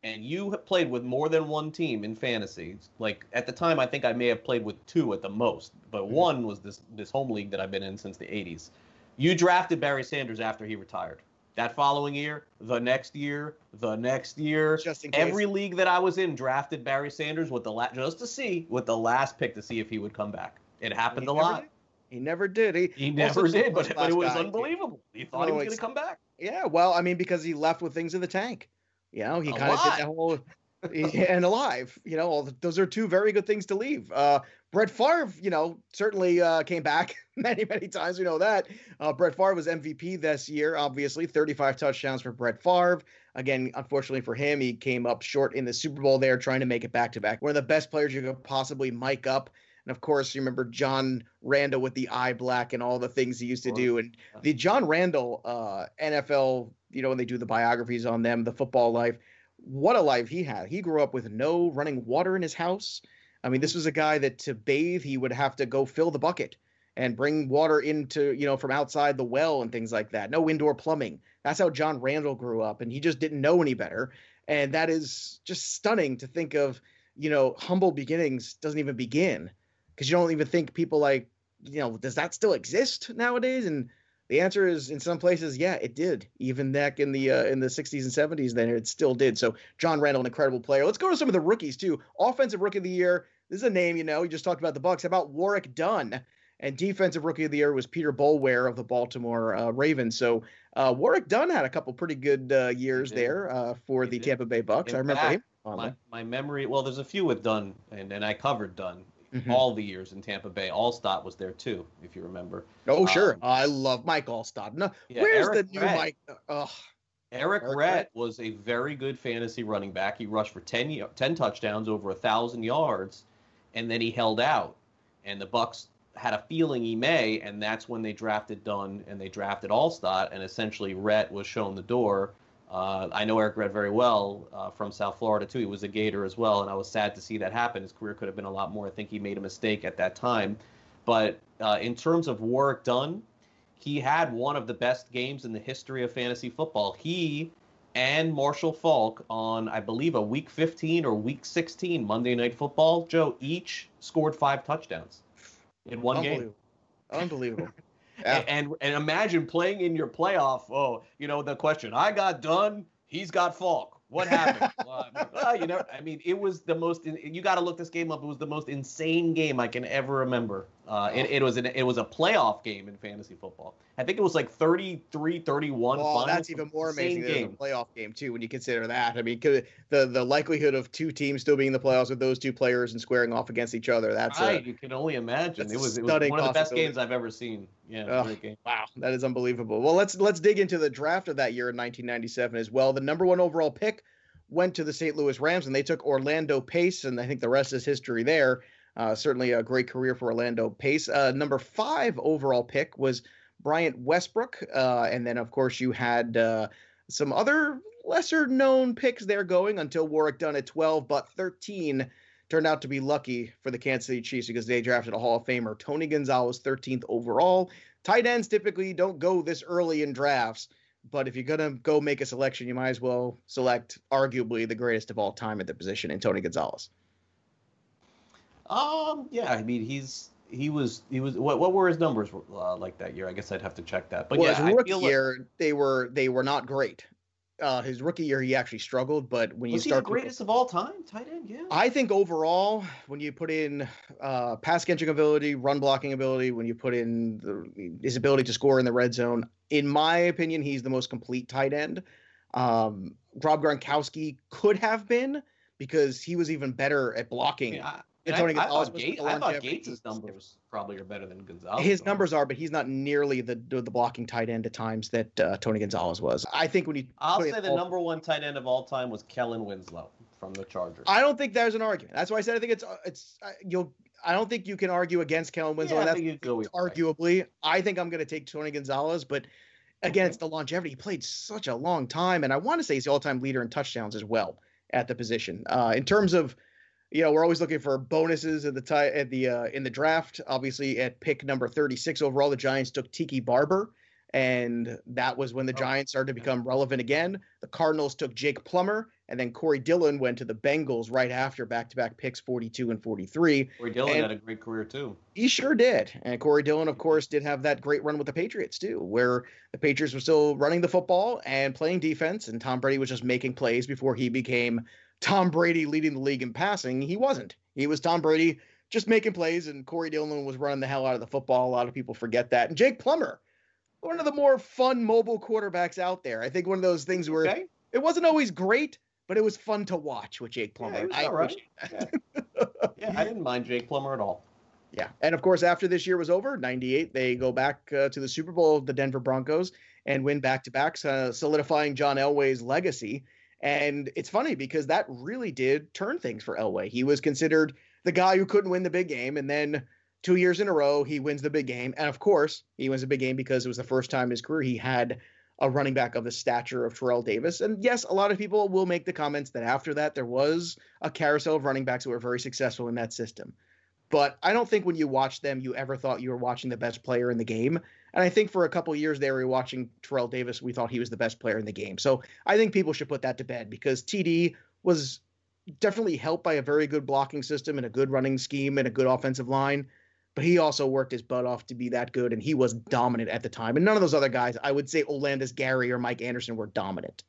and you have played with more than one team in fantasy, like at the time, I think I may have played with two at the most, but Mhm. one was this this home league that I've been in since the 80s. You drafted Barry Sanders after he retired. That following year, the next year, the next year, just in case. every league that I was in drafted Barry Sanders with the la- just to see with the last pick to see if he would come back. It happened a lot. did. He never did. He, He never did, but, but it was guy. unbelievable. He thought he was going to come back. Yeah, well, I mean, because he left with things in the tank. You know, he kind of did that whole and alive. You know, all the- those are two very good things to leave. Uh, Brett Favre, you know, certainly uh, came back many, many times. We know that. Uh, Brett Favre was MVP this year, obviously, 35 touchdowns for Brett Favre. Again, unfortunately for him, he came up short in the Super Bowl there, trying to make it back to back. One of the best players you could possibly mic up. And of course, you remember John Randle with the eye black and all the things he used to do. And the John Randle uh, NFL, you know, when they do the biographies on them, the football life, what a life he had. He grew up with no running water in his house. I mean, this was a guy that to bathe, he would have to go fill the bucket and bring water into, you know, from outside the well and things like that. No indoor plumbing. That's how John Randle grew up, and he just didn't know any better. And that is just stunning to think of, you know, humble beginnings doesn't even begin because you don't even think people like, you know, does that still exist nowadays? And the answer is in some places, yeah, it did. Even back in the uh, in the 60s and 70s, then it still did. So John Randle, an incredible player. Let's go to some of the rookies too. Offensive rookie of the year. This is a name, you know. You just talked about the Bucks. How about Warrick Dunn? And defensive rookie of the year was Peter Boulware of the Baltimore uh, Ravens. So uh, Warrick Dunn had a couple pretty good uh, years there uh, for He the. Tampa Bay Bucks. In I remember fact, him. My, my memory, well, there's a few with Dunn, and, and I covered Dunn Mhm. all the years in Tampa Bay. Alstott was there too, if you remember. Oh, sure. um, I love Mike Alstott. No, Yeah, where's Eric the new Redd. Mike? Oh, Eric Eric Rett Redd. was a very good fantasy running back. He rushed for 10, 10 touchdowns, over a thousand yards, and then he held out. And the Bucks had a feeling he may, and that's when they drafted Dunn and they drafted Alstott, and essentially Rhett was shown the door. Uh, I know Errict Rhett very well uh, from South Florida too. He was a Gator as well, and I was sad to see that happen. His career could have been a lot more. I think he made a mistake at that time. But uh, in terms of Warrick Dunn, he had one of the best games in the history of fantasy football. He and Marshall Faulk on, I believe, a week 15 or week 16 Monday Night Football, Joe, each scored five touchdowns in one game. Unbelievable. Unbelievable. A- Yeah. And, and imagine playing in your playoff. Oh, you know the question. I got Dunn. He's got Faulk. What happened? well, I mean, well, you know, I mean, it was the most. You got to look this game up. It was the most insane game I can ever remember Uh, it, it was an, it was a playoff game in fantasy football. I think it was like 33 31 well, that's even more amazing than a playoff game too when you consider that. I mean, the the likelihood of two teams still being in the playoffs with those two players and squaring off against each other. That's right. A, you can only imagine. It was, it was one of the best games I've ever seen. Yeah, great Wow, that is unbelievable. Well, let's let's dig into the draft of that year in 1997 as well. The number one overall pick went to the St. Louis Rams, and they took Orlando Pace, and I think the rest is history there. Uh, certainly a great career for Orlando Pace. Uh, number five overall pick was Bryant Westbrook. Uh, and then, of course, you had uh, some other lesser known picks there going until Warrick Dunn at 12, but 13 turned out to be lucky for the Kansas City Chiefs because they drafted a Hall of Famer, Tony Gonzalez, 13th overall. Tight ends typically don't go this early in drafts, but if you're going to go make a selection, you might as well select arguably the greatest of all time at the position in Tony Gonzalez. Um, yeah, I mean he's he was he was what what were his numbers uh, like that year? I guess I'd have to check that. But well, yeah, his rookie year like, they were they were not great. Uh, his rookie year he actually struggled, but when was you start the greatest to, of all time, tight end, yeah. I think overall, when you put in uh, pass catching ability, run blocking ability, when you put in the, his ability to score in the red zone, in my opinion, he's the most complete tight end. Um, Rob Gronkowski could have been because he was even better at blocking. Yeah, I, Gonzalez I thought, I thought Gates' numbers probably are better than Gonzalez. His numbers are, but he's not nearly the the blocking tight end at times that uh, Tony Gonzalez was. I think when you I'll say the all, number one tight end of all time was Kellen Winslow from the Chargers. I don't think there's an argument. That's why I said I think it's uh, it's uh, you'll. I don't think you can argue against Kellen Winslow. Yeah, that's arguably. Right. I think I'm going to take Tony Gonzalez, but again, okay. it's the longevity. He played such a long time, and I want to say he's the all-time leader in touchdowns as well at the position. Uh, in terms of you know, we're always looking for bonuses at the tie at the uh, in the draft. Obviously, at pick number 36 overall, the Giants took Tiki Barber, and that was when the oh, Giants started to become relevant again. The Cardinals took Jake Plummer, and then Corey Dillon went to the Bengals right after back-to-back picks 42 and 43. Corey Dillon and had a great career too. He sure did, and Corey Dillon, of course, did have that great run with the Patriots too, where the Patriots were still running the football and playing defense, and Tom Brady was just making plays before he became Tom Brady leading the league in passing. He wasn't. He was Tom Brady just making plays, and Corey Dillon was running the hell out of the football. A lot of people forget that. And Jake Plummer, one of the more fun mobile quarterbacks out there. I think one of those things where okay. it wasn't always great, but it was fun to watch with Jake Plummer. Yeah, I right. yeah. yeah, I didn't mind Jake Plummer at all. Yeah, and of course, after this year was over, '98, they go back uh, to the Super Bowl, the Denver Broncos, and win back to backs, uh, solidifying John Elway's legacy. And it's funny because that really did turn things for Elway. He was considered the guy who couldn't win the big game. And then two years in a row, he wins the big game. And of course, he wins the big game because it was the first time in his career he had a running back of the stature of Terrell Davis. And yes, a lot of people will make the comments that after that, there was a carousel of running backs who were very successful in that system. But I don't think when you watched them, you ever thought you were watching the best player in the game. And I think for a couple years there, we were watching Terrell Davis. We thought he was the best player in the game. So I think people should put that to bed because TD was definitely helped by a very good blocking system and a good running scheme and a good offensive line. But he also worked his butt off to be that good, and he was dominant at the time. And none of those other guys, I would say Olandis Gary or Mike Anderson, were dominant.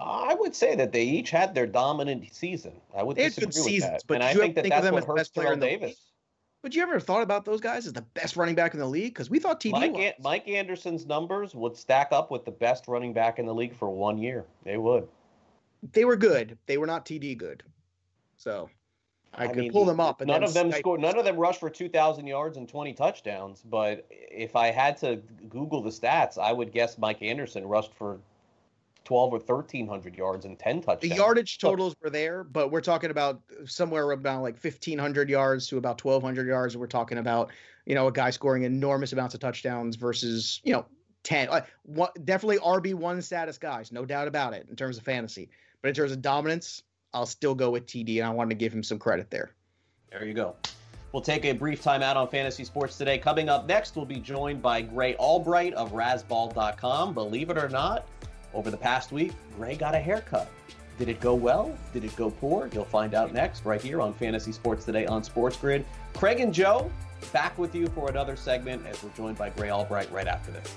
I would say that they each had their dominant season. I would they disagree had good seasons, that. but and I think that that's what hurts Terrell Davis. But you ever thought about those guys as the best running back in the league? Because we thought TD Mike, was. Mike Anderson's numbers would stack up with the best running back in the league for one year. They would. They were good. They were not TD good. So I, I could mean, pull them up. none of them scored. None of them rushed for two thousand yards and twenty touchdowns. But if I had to Google the stats, I would guess Mike Anderson rushed for 12 or 1300 yards and 10 touchdowns. The yardage totals were there, but we're talking about somewhere about like 1500 yards to about 1200 yards. We're talking about, you know, a guy scoring enormous amounts of touchdowns versus, you know, 10. Like, what, definitely RB1 status guys, no doubt about it in terms of fantasy. But in terms of dominance, I'll still go with TD, and I wanted to give him some credit there. There you go. We'll take a brief time out on fantasy sports today. Coming up next, we'll be joined by Gray Albright of Razzball.com. Believe it or not, over the past week, Gray got a haircut. Did it go well? Did it go poor? You'll find out next, right here on Fantasy Sports Today on Sports Grid. Craig and Joe back with you for another segment as we're joined by Gray Albright right after this.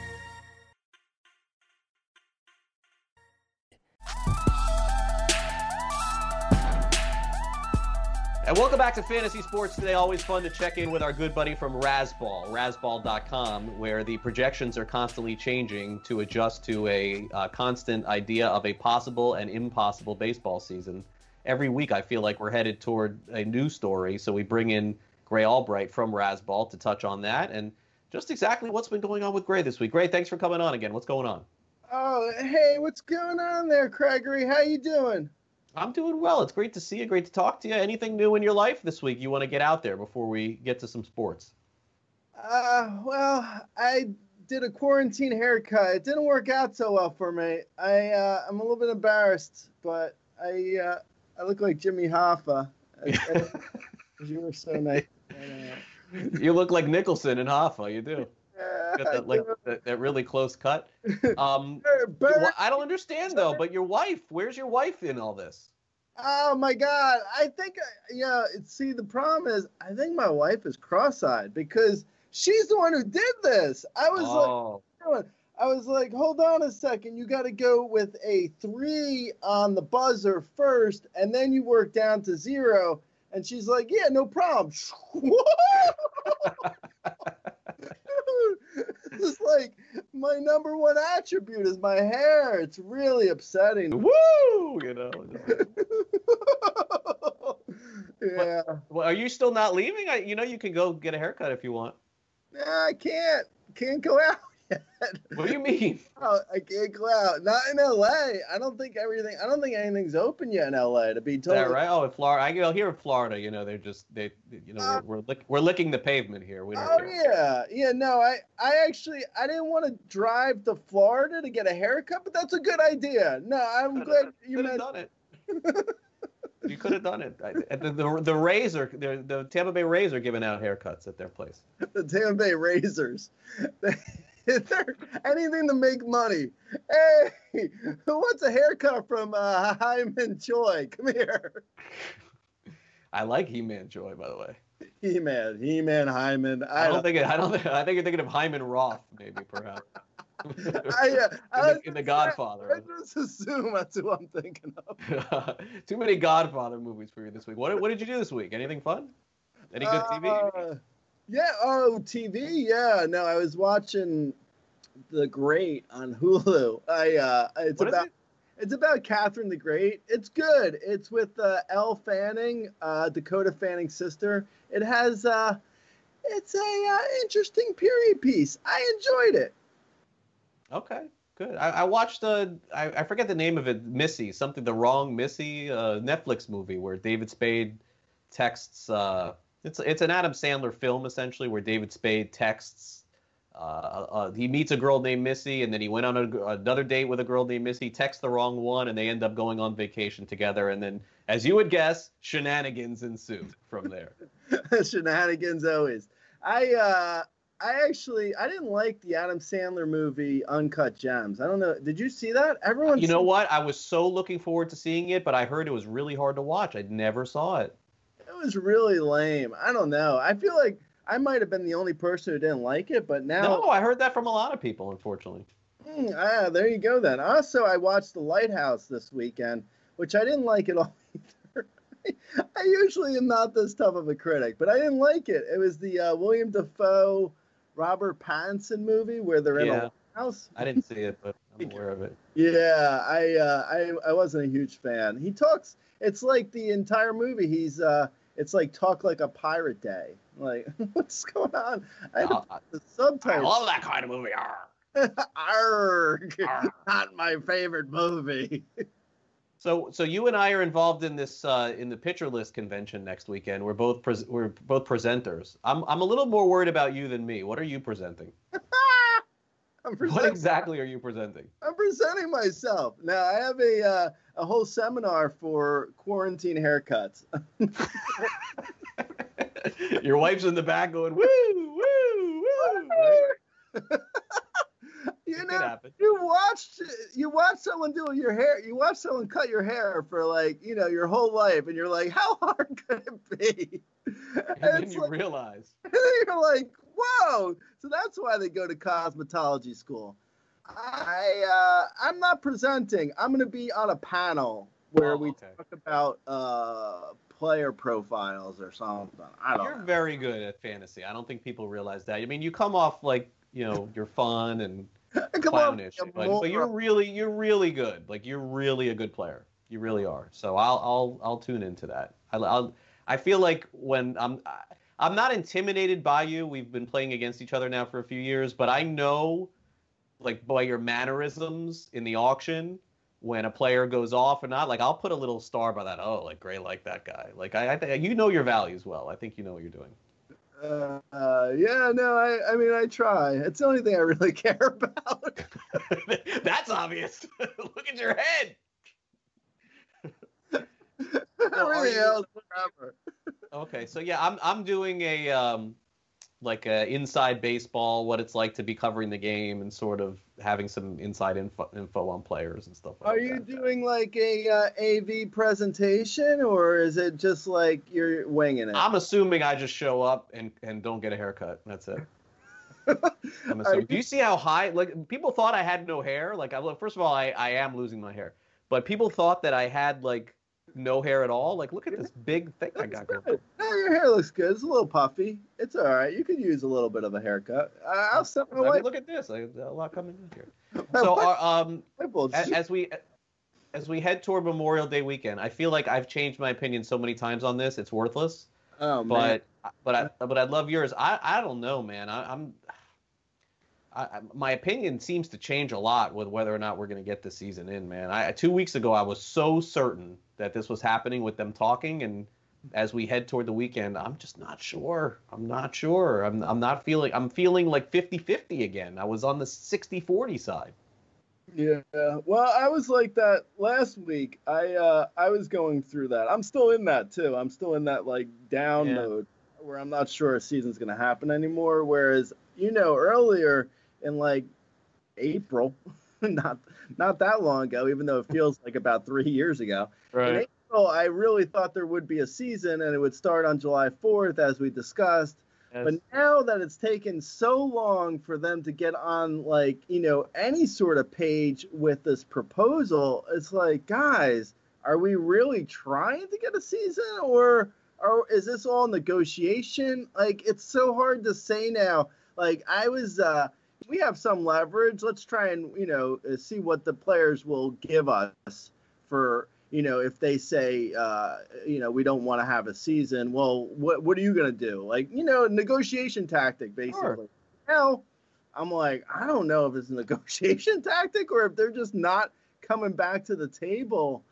And welcome back to Fantasy Sports Today. Always fun to check in with our good buddy from Razzball, razzball.com, where the projections are constantly changing to adjust to a uh, constant idea of a possible and impossible baseball season. Every week, I feel like we're headed toward a new story, so we bring in Gray Albright from Razzball to touch on that and just exactly what's been going on with Gray this week. Gray, thanks for coming on again. What's going on? Oh, hey, what's going on there, Gregory? How you doing? I'm doing well. It's great to see you. Great to talk to you. Anything new in your life this week you want to get out there before we get to some sports? Uh, well, I did a quarantine haircut. It didn't work out so well for me. I uh, I'm a little bit embarrassed, but I uh, I look like Jimmy Hoffa. you were so nice. you look like Nicholson and Hoffa. You do. Got that like that, that, really close cut. Um, I don't understand though. But your wife, where's your wife in all this? Oh my God! I think yeah. See, the problem is, I think my wife is cross-eyed because she's the one who did this. I was oh. like, I was like, hold on a second. You got to go with a three on the buzzer first, and then you work down to zero. And she's like, yeah, no problem. is like my number one attribute is my hair. It's really upsetting. Woo! You know. yeah. Well, are you still not leaving? I, you know, you can go get a haircut if you want. Nah, I can't. Can't go out. What do you mean? Oh, I can't go out. Not in L.A. I don't think everything. I don't think anything's open yet in L.A. To be told. Yeah, right. Oh, in Florida. I go here in Florida. You know, they're just they. You know, uh, we're we're, lick, we're, licking the pavement here. We don't oh yeah, yeah. No, I I actually I didn't want to drive to Florida to get a haircut, but that's a good idea. No, I'm glad you could have done it. you could have done it. The, the, the Rays are the, the Tampa Bay Rays are giving out haircuts at their place. the Tampa Bay Razors. Is there anything to make money? Hey, who wants a haircut from uh, Hyman Choi? Come here. I like He-Man Choi, by the way. He-Man, He-Man, Hyman. I, I don't, think. It, I don't think. I think you're thinking of Hyman Roth, maybe, perhaps. I, uh, in, the, in, the, Godfather. I just assume that's who I'm thinking of. Too many Godfather movies for you this week. What What did you do this week? Anything fun? Any good TV? Yeah. Oh, TV. Yeah. No, I was watching The Great on Hulu. I. Uh, it's what about. It? It's about Catherine the Great. It's good. It's with uh, Elle Fanning, uh, Dakota Fanning's sister. It has. Uh, it's a uh, interesting period piece. I enjoyed it. Okay, good. I, I watched. Uh, I, I forget the name of it. Missy, something. The wrong Missy. Uh, Netflix movie where David Spade texts. Uh, it's it's an Adam Sandler film essentially where David Spade texts. Uh, uh, he meets a girl named Missy, and then he went on a, another date with a girl named Missy. Texts the wrong one, and they end up going on vacation together. And then, as you would guess, shenanigans ensue from there. shenanigans always. I uh, I actually I didn't like the Adam Sandler movie Uncut Gems. I don't know. Did you see that? Everyone. You know what? I was so looking forward to seeing it, but I heard it was really hard to watch. I never saw it was really lame. I don't know. I feel like I might have been the only person who didn't like it, but now. No, I heard that from a lot of people, unfortunately. Mm, ah, there you go then. Also, I watched The Lighthouse this weekend, which I didn't like at all either. I usually am not this tough of a critic, but I didn't like it. It was the uh, William Dafoe, Robert Pattinson movie where they're in yeah. a house. I didn't see it, but I'm aware of it. Yeah, I, uh, I I wasn't a huge fan. He talks. It's like the entire movie. He's uh, it's like talk like a pirate day. Like, what's going on? I uh, the subtitles. I love that kind of movie. Arr. Arrgh. Arr. Not my favorite movie. so, so you and I are involved in this uh, in the Pitcher List convention next weekend. We're both pre- we're both presenters. I'm I'm a little more worried about you than me. What are you presenting? What exactly are you presenting? I'm presenting myself. Now I have a uh, a whole seminar for quarantine haircuts. Your wife's in the back going woo woo woo. You know, you watched you watch someone do your hair. You watch someone cut your hair for like you know your whole life, and you're like, how hard could it be? And, and then you like, realize. And then you're like, whoa! So that's why they go to cosmetology school. I uh, I'm not presenting. I'm going to be on a panel where oh, we okay. talk about uh, player profiles or something. I don't. You're know. very good at fantasy. I don't think people realize that. I mean, you come off like you know you're fun and clownish, but, but, you're really you're really good. Like you're really a good player. You really are. So I'll I'll I'll tune into that. I, I'll I feel like when I'm I'm not intimidated by you. We've been playing against each other now for a few years, but I know like by your mannerisms in the auction when a player goes off or not. Like I'll put a little star by that. Oh, like Gray like that guy. Like I, I think you know your values well. I think you know what you're doing. Uh, uh, yeah, no, I, I mean, I try. It's the only thing I really care about. That's obvious. Look at your head. Everything else, forever. okay, so yeah, I'm I'm doing a um, like a inside baseball, what it's like to be covering the game, and sort of having some inside info, info on players and stuff. Like Are you that. doing like a uh, AV presentation, or is it just like you're winging it? I'm assuming I just show up and and don't get a haircut. That's it. I'm assuming. You... Do you see how high? Like people thought I had no hair. Like I first of all, I I am losing my hair, but people thought that I had like no hair at all. Like, look at this big thing I got going. No, your hair looks good. It's a little puffy. It's all right. You could use a little bit of a haircut. I'll step my Look at this. A lot coming in here. So, our, um, as, as we as we head toward Memorial Day weekend, I feel like I've changed my opinion so many times on this. It's worthless. Oh man. But but I but I love yours. I I don't know, man. I, I'm. I, my opinion seems to change a lot with whether or not we're going to get the season in, man. I, two weeks ago, I was so certain that this was happening with them talking and as we head toward the weekend i'm just not sure. I'm not sure. I'm, I'm not feeling i'm feeling like 50-50 again. I was on the 60-40 side. Yeah well i was like that last week. I uh i was going through that. I'm still in that too. I'm still in that like down yeah. mode where i'm not sure a season's going to happen anymore. Whereas you know earlier in like april not not that long ago, even though it feels like about three years ago. Right. In April, I really thought there would be a season and it would start on July 4th, as we discussed. Yes. But now that it's taken so long for them to get on, like, you know, any sort of page with this proposal, it's like, guys, are we really trying to get a season or, or is this all negotiation? Like, it's so hard to say now. Like, I was, uh, we have some leverage. Let's try and you know uh, see what the players will give us for you know if they say uh, you know we don't want to have a season. Well, what what are you gonna do? Like you know negotiation tactic basically. Sure. Now I'm like I don't know if it's a negotiation tactic or if they're just not coming back to the table.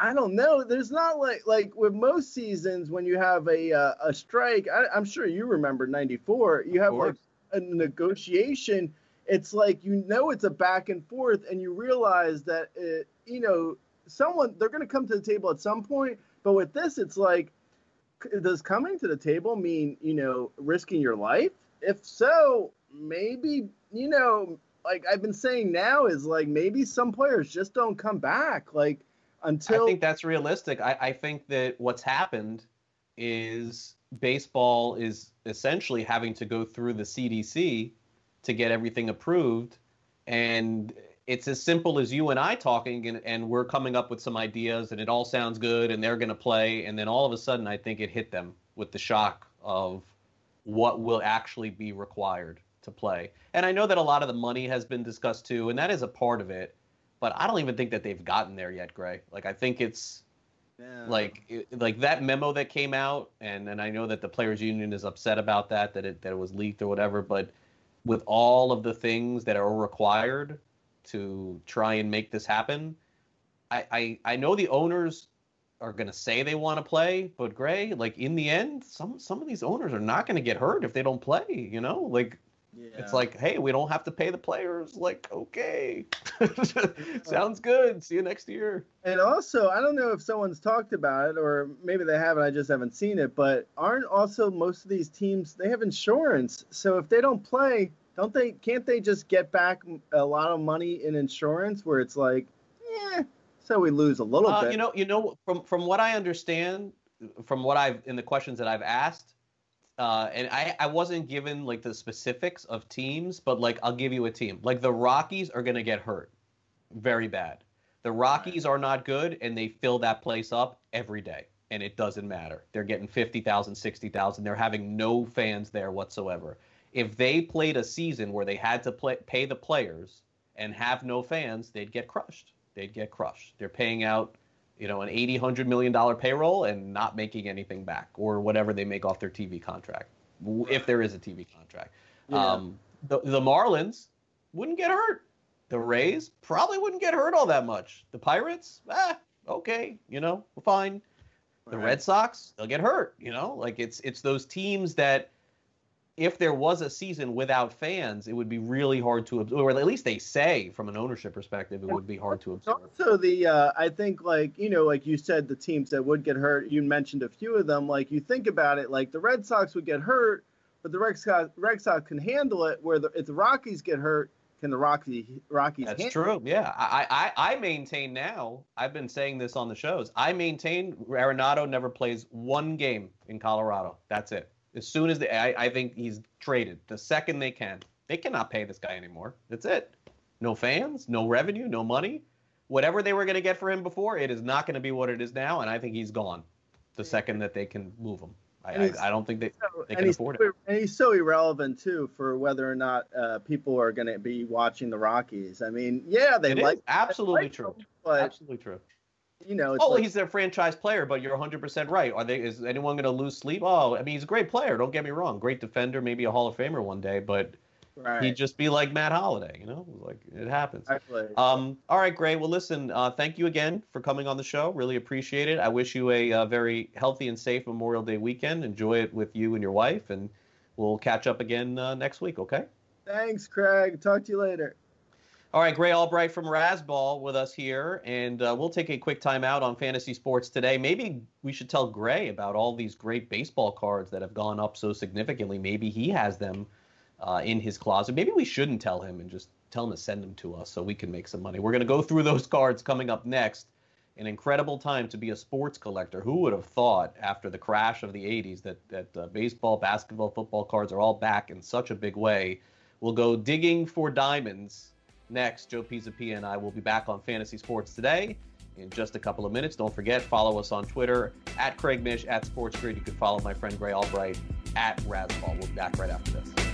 I don't know. There's not like like with most seasons when you have a uh, a strike. I, am sure you remember '94. You have like a negotiation, it's like you know it's a back and forth, and you realize that it, you know someone they're going to come to the table at some point. But with this, it's like, does coming to the table mean you know risking your life? If so, maybe you know like I've been saying now is like maybe some players just don't come back like until I think that's realistic. I, I think that what's happened is baseball is essentially having to go through the CDC to get everything approved. And it's as simple as you and I talking, and, and we're coming up with some ideas, and it all sounds good, and they're going to play. And then all of a sudden, I think it hit them with the shock of what will actually be required to play. And I know that a lot of the money has been discussed too, and that is a part of it. But I don't even think that they've gotten there yet, Gray. Like I think it's Like like that memo that came out, and and I know that the players' union is upset about that that it that it was leaked or whatever. But with all of the things that are required to try and make this happen, I I, I know the owners are going to say they want to play, but Gray, like in the end, some some of these owners are not going to get hurt if they don't play. You know, like yeah. It's like, hey, we don't have to pay the players. Like, okay, sounds good. See you next year. And also, I don't know if someone's talked about it, or maybe they haven't. I just haven't seen it. But aren't also most of these teams they have insurance? So if they don't play, don't they? Can't they just get back a lot of money in insurance where it's like, yeah, so we lose a little uh, bit. You know, you know, from from what I understand, from what I've in the questions that I've asked, uh, and I I wasn't given like the specifics of teams, but like I'll give you a team. Like the Rockies are gonna get hurt, very bad. The Rockies are not good, and they fill that place up every day, and it doesn't matter. They're getting 50,000, 60,000. They're having no fans there whatsoever. If they played a season where they had to play, pay the players and have no fans, they'd get crushed. They'd get crushed. They're paying out, you know, an 80, 100 million dollar payroll and not making anything back, or whatever they make off their TV contract, if there is a TV contract. Yeah. Um, the, the Marlins wouldn't get hurt. The Rays probably wouldn't get hurt all that much. The Pirates, ah, okay, you know, fine. The Right. Red Sox, they'll get hurt, you know? Like it's it's those teams that if there was a season without fans, it would be really hard to absorb. Or at least they say from an ownership perspective, it would be hard to absorb. Also, the uh, I think like you know, like you said, the teams that would get hurt. You mentioned a few of them. Like you think about it, like the Red Sox would get hurt, but the Red Sox, Red Sox can handle it. Where the, if the Rockies get hurt, can the Rockies Rockies? That's true. Yeah, I, I I maintain now. I've been saying this on the shows. I maintain Arenado never plays one game in Colorado. That's it. As soon as they, I, I think he's traded. The second they can, they cannot pay this guy anymore. That's it. No fans, no revenue, no money. Whatever they were going to get for him before, it is not going to be what it is now. And I think he's gone. The second that they can move him, I, I, don't think they So- they can afford so, it. And he's so irrelevant too for whether or not uh, people are going to be watching the Rockies. I mean, yeah, they It like absolutely like true. but Absolutely true. You know, it's Oh, like, he's their franchise player, but you're 100% right. Are they? Is anyone going to lose sleep? Oh, I mean, he's a great player. Don't get me wrong. Great defender, maybe a Hall of Famer one day, but right, he'd just be like Matt Holliday. You know, like it happens. exactly. Um, all right, Gray. Well, listen. Uh, thank you again for coming on the show. Really appreciate it. I wish you a, uh very healthy and safe Memorial Day weekend. Enjoy it with you and your wife, and we'll catch up again uh, next week. Okay. Thanks, Craig. Talk to you later. All right, Gray Albright from Razzball with us here, and uh, we'll take a quick time out on fantasy sports today. Maybe we should tell Gray about all these great baseball cards that have gone up so significantly. Maybe he has them uh, in his closet. Maybe we shouldn't tell him and just tell him to send them to us so we can make some money. We're going to go through those cards coming up next. An incredible time to be a sports collector. Who would have thought after the crash of the 80s that, that uh, baseball, basketball, football cards are all back in such a big way? We'll go digging for diamonds next. Joe Pisapia and I will be back on Fantasy Sports today in just a couple of minutes. Don't forget, follow us on Twitter at Craig Mish, at Sports Grid. You can follow my friend Gray Albright at Razzball. We'll be back right after this.